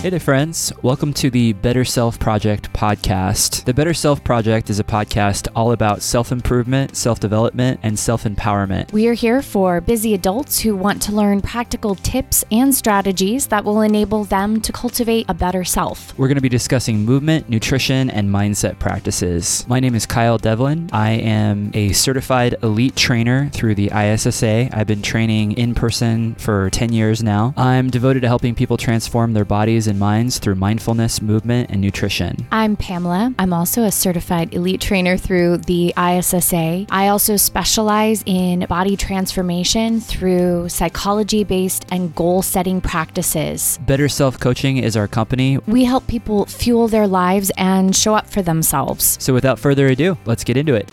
Hey there, friends. Welcome to the Better Self Project podcast. The Better Self Project is a podcast all about self improvement, self development, and self empowerment. We are here for busy adults who want to learn practical tips and strategies that will enable them to cultivate a better self. We're going to be discussing movement, nutrition, and mindset practices. My name is Kyle Devlin. I am a certified elite trainer through the ISSA. I've been training in person for 10 years now. I'm devoted to helping people transform their bodies and minds through mindfulness, movement, and nutrition. I'm Pamela. I'm also a certified elite trainer through the ISSA. I also specialize in body transformation through psychology based and goal setting practices. Better Self Coaching is our company. We help people fuel their lives and show up for themselves. So without further ado, let's get into it.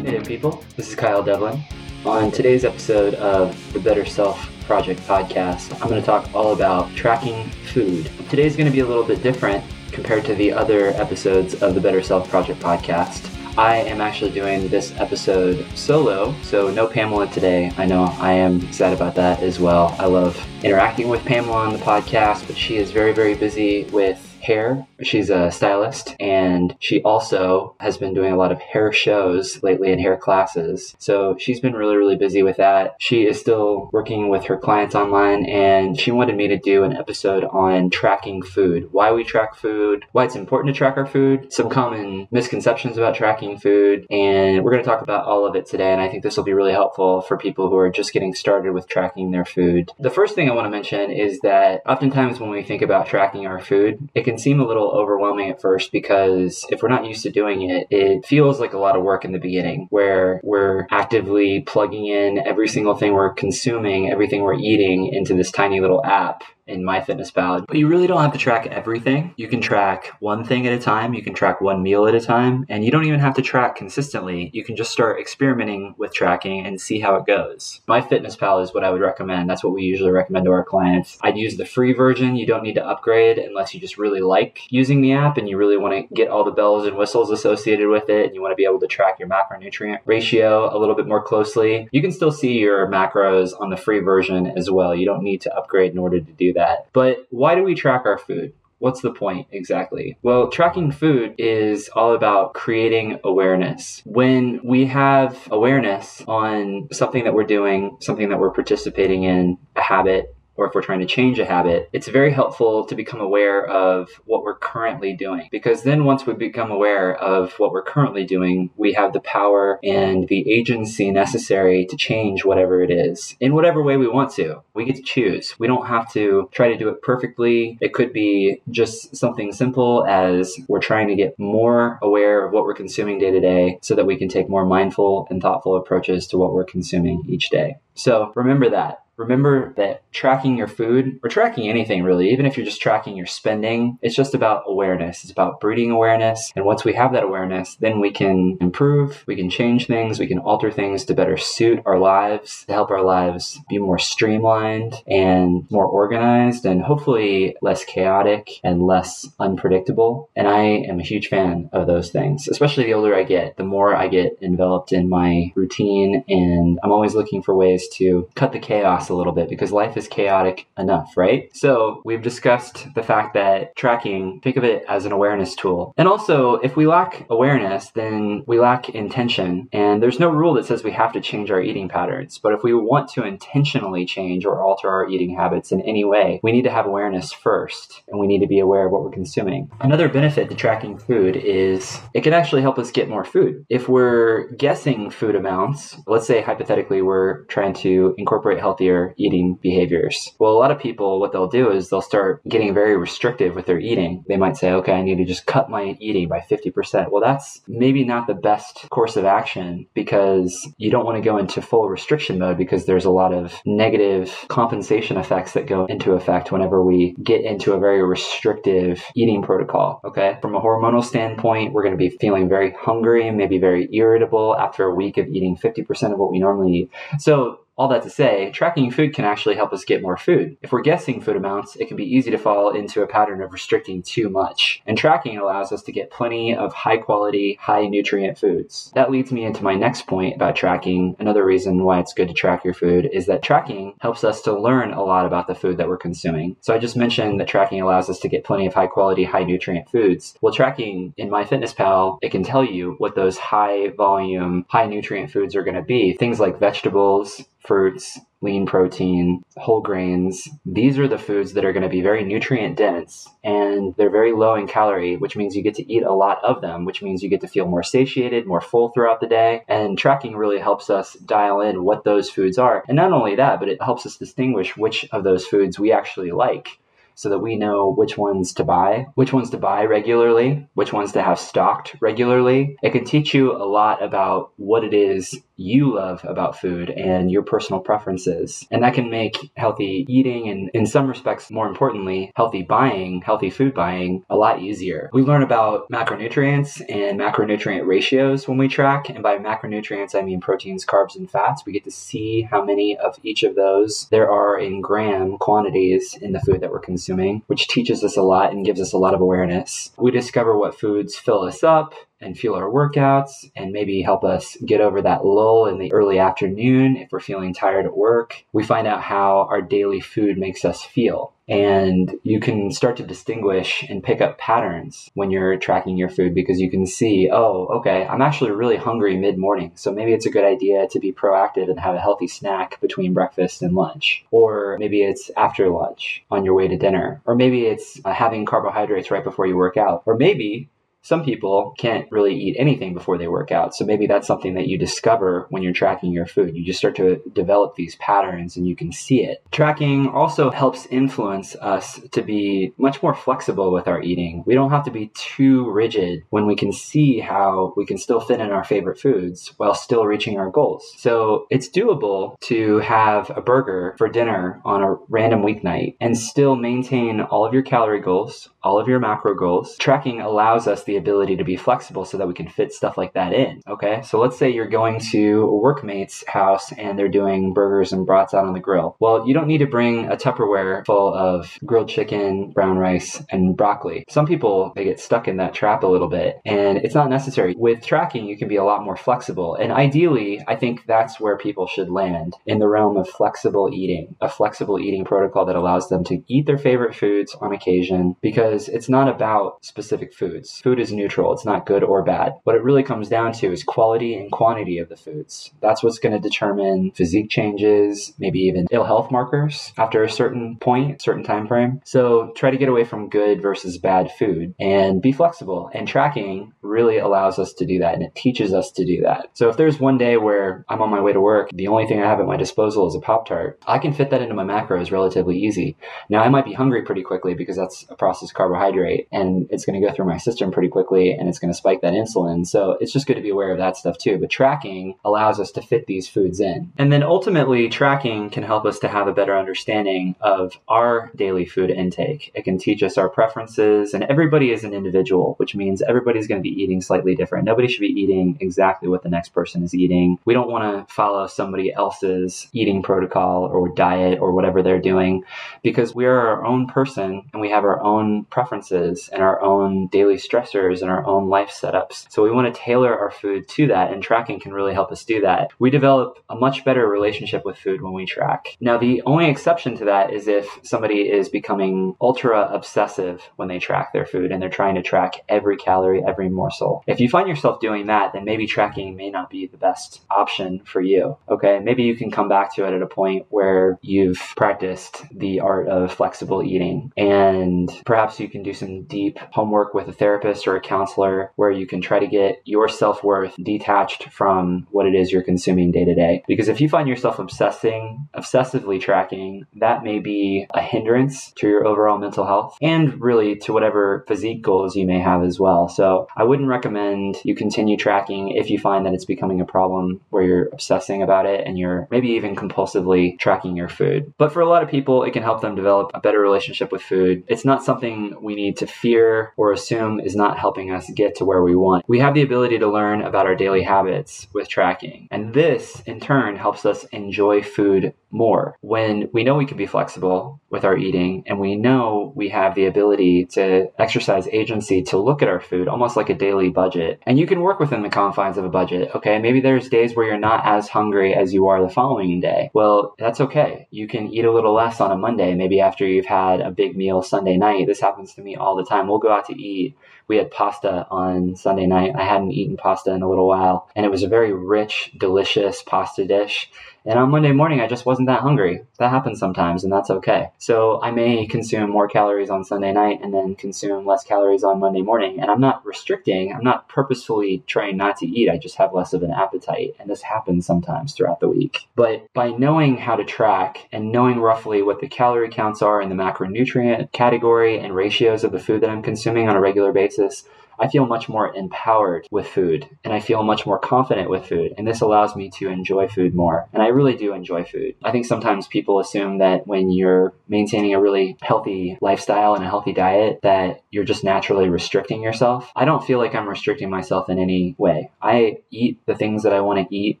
Hey people. This is Kyle Devlin. On today's episode of the Better Self Project podcast, I'm going to talk all about tracking food. Today's going to be a little bit different compared to the other episodes of the Better Self Project podcast. I am actually doing this episode solo, so no Pamela today. I know I am sad about that as well. I love interacting with Pamela on the podcast, but she is very, very busy with hair. She's a stylist and she also has been doing a lot of hair shows lately and hair classes. So she's been really, really busy with that. She is still working with her clients online and she wanted me to do an episode on tracking food, why we track food, why it's important to track our food, some common misconceptions about tracking food, and we're going to talk about all of it today. And I think this will be really helpful for people who are just getting started with tracking their food. The first thing I want to mention is that oftentimes when we think about tracking our food, it can can seem a little overwhelming at first because if we're not used to doing it, it feels like a lot of work in the beginning where we're actively plugging in every single thing we're consuming, everything we're eating into this tiny little app in MyFitnessPal. But you really don't have to track everything. You can track one thing at a time. You can track one meal at a time. And you don't even have to track consistently. You can just start experimenting with tracking and see how it goes. MyFitnessPal is what I would recommend. That's what we usually recommend to our clients. I'd use the free version. You don't need to upgrade unless you just really like using the app and you really want to get all the bells and whistles associated with it and you want to be able to track your macronutrient ratio a little bit more closely. You can still see your macros on the free version as well. You don't need to upgrade in order to do that. But why do we track our food? What's the point exactly? Well, tracking food is all about creating awareness. When we have awareness on something that we're doing, something that we're participating in, a habit, or if we're trying to change a habit, it's very helpful to become aware of what we're currently doing. Because then once we become aware of what we're currently doing, we have the power and the agency necessary to change whatever it is in whatever way we want to. We get to choose. We don't have to try to do it perfectly. It could be just something simple as we're trying to get more aware of what we're consuming day to day so that we can take more mindful and thoughtful approaches to what we're consuming each day. So remember that remember that tracking your food or tracking anything really, even if you're just tracking your spending, it's just about awareness. It's about breeding awareness. And once we have that awareness, then we can improve, we can change things, we can alter things to better suit our lives, to help our lives be more streamlined and more organized and hopefully less chaotic and less unpredictable. And I am a huge fan of those things, especially the older I get, the more I get enveloped in my routine. And I'm always looking for ways to cut the chaos a little bit because life is chaotic enough, right? So we've discussed the fact that tracking, think of it as an awareness tool. And also, if we lack awareness, then we lack intention. And there's no rule that says we have to change our eating patterns. But if we want to intentionally change or alter our eating habits in any way, we need to have awareness first and we need to be aware of what we're consuming. Another benefit to tracking food is it can actually help us get more food. If we're guessing food amounts, let's say hypothetically we're trying to incorporate healthier eating behaviors. Well, a lot of people, what they'll do is they'll start getting very restrictive with their eating. They might say, okay, I need to just cut my eating by 50%. Well, that's maybe not the best course of action because you don't want to go into full restriction mode because there's a lot of negative compensation effects that go into effect whenever we get into a very restrictive eating protocol. Okay. From a hormonal standpoint, we're going to be feeling very hungry, maybe very irritable after a week of eating 50% of what we normally eat. So all that to say, tracking food can actually help us get more food. If we're guessing food amounts, it can be easy to fall into a pattern of restricting too much. And tracking allows us to get plenty of high quality, high nutrient foods. That leads me into my next point about tracking. Another reason why it's good to track your food is that tracking helps us to learn a lot about the food that we're consuming. So I just mentioned that tracking allows us to get plenty of high quality, high nutrient foods. Well, tracking in MyFitnessPal, it can tell you what those high volume, high nutrient foods are going to be. Things like vegetables, fruits, lean protein, whole grains. These are the foods that are going to be very nutrient dense and they're very low in calorie, which means you get to eat a lot of them, which means you get to feel more satiated, more full throughout the day. And tracking really helps us dial in what those foods are. And not only that, but it helps us distinguish which of those foods we actually like so that we know which ones to buy, which ones to buy regularly, which ones to have stocked regularly. It can teach you a lot about what it is you love about food and your personal preferences. And that can make healthy eating and, in some respects, more importantly, healthy buying, healthy food buying a lot easier. We learn about macronutrients and macronutrient ratios when we track. And by macronutrients, I mean proteins, carbs, and fats. We get to see how many of each of those there are in gram quantities in the food that we're consuming, which teaches us a lot and gives us a lot of awareness. We discover what foods fill us up and fuel our workouts and maybe help us get over that lull in the early afternoon if we're feeling tired at work. We find out how our daily food makes us feel. And you can start to distinguish and pick up patterns when you're tracking your food because you can see, oh, okay, I'm actually really hungry mid morning. So maybe it's a good idea to be proactive and have a healthy snack between breakfast and lunch. Or maybe it's after lunch on your way to dinner. Or maybe it's uh, having carbohydrates right before you work out. Or maybe some people can't really eat anything before they work out. So maybe that's something that you discover when you're tracking your food. You just start to develop these patterns and you can see it. Tracking also helps influence us to be much more flexible with our eating. We don't have to be too rigid when we can see how we can still fit in our favorite foods while still reaching our goals. So it's doable to have a burger for dinner on a random weeknight and still maintain all of your calorie goals, all of your macro goals. Tracking allows us the ability to be flexible so that we can fit stuff like that in. Okay. So let's say you're going to a workmate's house and they're doing burgers and brats out on the grill. Well, you don't need to bring a Tupperware full of grilled chicken, brown rice, and broccoli. Some people, they get stuck in that trap a little bit and it's not necessary. With tracking, you can be a lot more flexible. And ideally, I think that's where people should land in the realm of flexible eating, a flexible eating protocol that allows them to eat their favorite foods on occasion because it's not about specific foods. Food is neutral. It's not good or bad. What it really comes down to is quality and quantity of the foods. That's what's going to determine physique changes, maybe even ill health markers after a certain point, certain time frame. So try to get away from good versus bad food and be flexible. And tracking really allows us to do that and it teaches us to do that. So if there's one day where I'm on my way to work, the only thing I have at my disposal is a Pop Tart, I can fit that into my macros relatively easy. Now I might be hungry pretty quickly because that's a processed carbohydrate and it's going to go through my system pretty quickly and it's going to spike that insulin. So it's just good to be aware of that stuff too. But tracking allows us to fit these foods in. And then ultimately, tracking can help us to have a better understanding of our daily food intake. It can teach us our preferences, and everybody is an individual, which means everybody's going to be eating slightly different. Nobody should be eating exactly what the next person is eating. We don't want to follow somebody else's eating protocol or diet or whatever they're doing because we are our own person and we have our own preferences and our own daily stressors and our own life setups. So we want to tailor our food to that, and tracking can really help us do that. We develop a much better relationship with food when we track. Now, the only exception to that is if somebody is becoming ultra obsessive when they track their food and they're trying to track every calorie, every morsel. If you find yourself doing that, then maybe tracking may not be the best option for you. Okay, maybe you can come back to it at a point where you've practiced the art of flexible eating and perhaps you can do some deep homework with a therapist or a counselor where you can try to get your self worth detached from what it is you're consuming day to day. Because if you find yourself obsessing, obsessively tracking, that may be a hindrance to your overall mental health and really to whatever physique goals you may have as well. So I wouldn't recommend you continue tracking if you find that it's becoming a problem where you're obsessing about it and you're maybe even compulsively tracking your food. But for a lot of people, it can help them develop a better relationship with food. It's not something we need to fear or assume is not helping us get to where we want. We have the ability to learn about our daily habits with tracking, and this in turn helps us enjoy food more. When we know we can be flexible with our eating and we know we have the ability to exercise agency to look at our food almost like a daily budget, and you can work within the confines of a budget, okay? Maybe there's days where you're not as hungry as you are the following day. Well, that's okay. You can eat a little less on a Monday, maybe after you've had a big meal Sunday night. This happens to me all the time. We'll go out to eat. We had pasta on Sunday night. I hadn't eaten pasta in a little while, and it was a very rich, delicious pasta dish. And on Monday morning, I just wasn't that hungry. That happens sometimes, and that's okay. So I may consume more calories on Sunday night and then consume less calories on Monday morning. And I'm not restricting, I'm not purposefully trying not to eat. I just have less of an appetite. And this happens sometimes throughout the week. But by knowing how to track and knowing roughly what the calorie counts are in the macronutrient category and ratios of the food that I'm consuming on a regular basis, I feel much more empowered with food and I feel much more confident with food. And this allows me to enjoy food more. And I really do enjoy food. I think sometimes people assume that when you're maintaining a really healthy lifestyle and a healthy diet, that you're just naturally restricting yourself. I don't feel like I'm restricting myself in any way. I eat the things that I want to eat.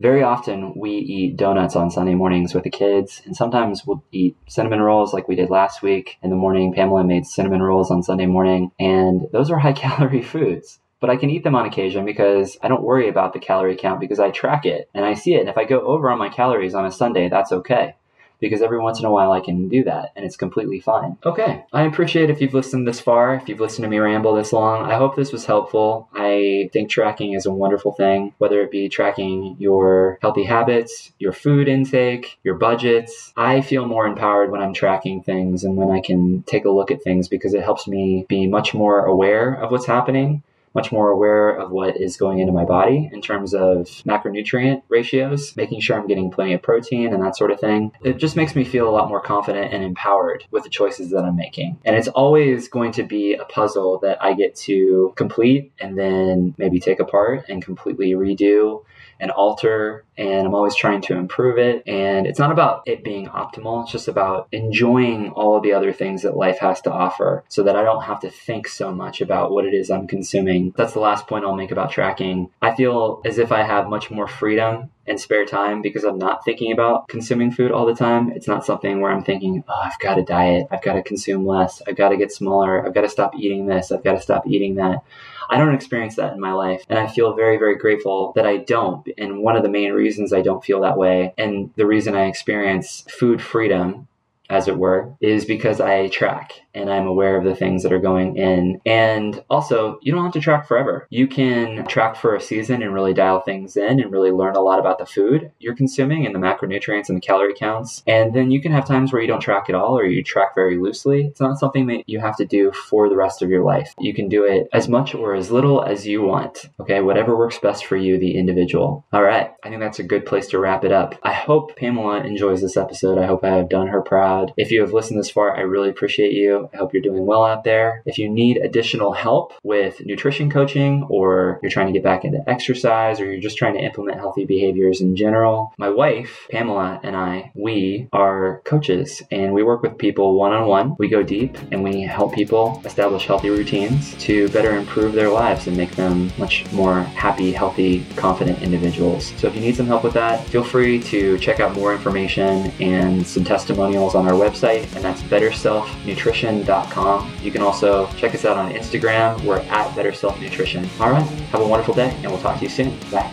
Very often we eat donuts on Sunday mornings with the kids, and sometimes we'll eat cinnamon rolls like we did last week. In the morning, Pamela made cinnamon rolls on Sunday morning, and those are high calorie food foods but I can eat them on occasion because I don't worry about the calorie count because I track it and I see it. And if I go over on my calories on a Sunday, that's okay because every once in a while I can do that and it's completely fine. Okay, I appreciate if you've listened this far, if you've listened to me ramble this long. I hope this was helpful. I think tracking is a wonderful thing, whether it be tracking your healthy habits, your food intake, your budgets. I feel more empowered when I'm tracking things and when I can take a look at things because it helps me be much more aware of what's happening much more aware of what is going into my body in terms of macronutrient ratios, making sure I'm getting plenty of protein and that sort of thing. It just makes me feel a lot more confident and empowered with the choices that I'm making. And it's always going to be a puzzle that I get to complete and then maybe take apart and completely redo and alter and I'm always trying to improve it. And it's not about it being optimal, it's just about enjoying all of the other things that life has to offer so that I don't have to think so much about what it is I'm consuming. That's the last point I'll make about tracking. I feel as if I have much more freedom and spare time because I'm not thinking about consuming food all the time. It's not something where I'm thinking, oh, I've got to diet, I've got to consume less, I've got to get smaller, I've got to stop eating this, I've got to stop eating that. I don't experience that in my life. And I feel very, very grateful that I don't. And one of the main reasons I don't feel that way, and the reason I experience food freedom as it were, is because I track and I'm aware of the things that are going in. And also, you don't have to track forever. You can track for a season and really dial things in and really learn a lot about the food you're consuming and the macronutrients and the calorie counts. And then you can have times where you don't track at all or you track very loosely. It's not something that you have to do for the rest of your life. You can do it as much or as little as you want. Okay, whatever works best for you, the individual. All right, I think that's a good place to wrap it up. I hope Pamela enjoys this episode. I hope I have done her proud. If you have listened this far, I really appreciate you. I hope you're doing well out there. If you need additional help with nutrition coaching, or you're trying to get back into exercise, or you're just trying to implement healthy behaviors in general, my wife, Pamela, and I, we are coaches and we work with people one on one. We go deep and we help people establish healthy routines to better improve their lives and make them much more happy, healthy, confident individuals. So if you need some help with that, feel free to check out more information and some testimonials our website, and that's betterselfnutrition.com you can also check us out on Instagram. We're at Better Self Nutrition. All right. Have a wonderful day, and we'll talk to you soon. Bye.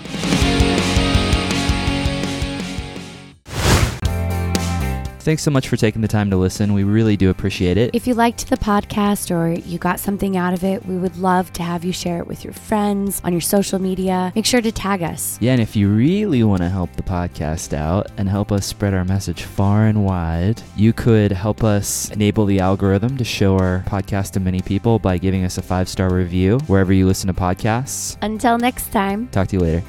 Thanks so much for taking the time to listen. We really do appreciate it. If you liked the podcast or you got something out of it, we would love to have you share it with your friends on your social media. Make sure to tag us. Yeah, and if you really want to help the podcast out and help us spread our message far and wide, you could help us enable the algorithm to show our podcast to many people by giving us a five star review wherever you listen to podcasts. Until next time, talk to you later.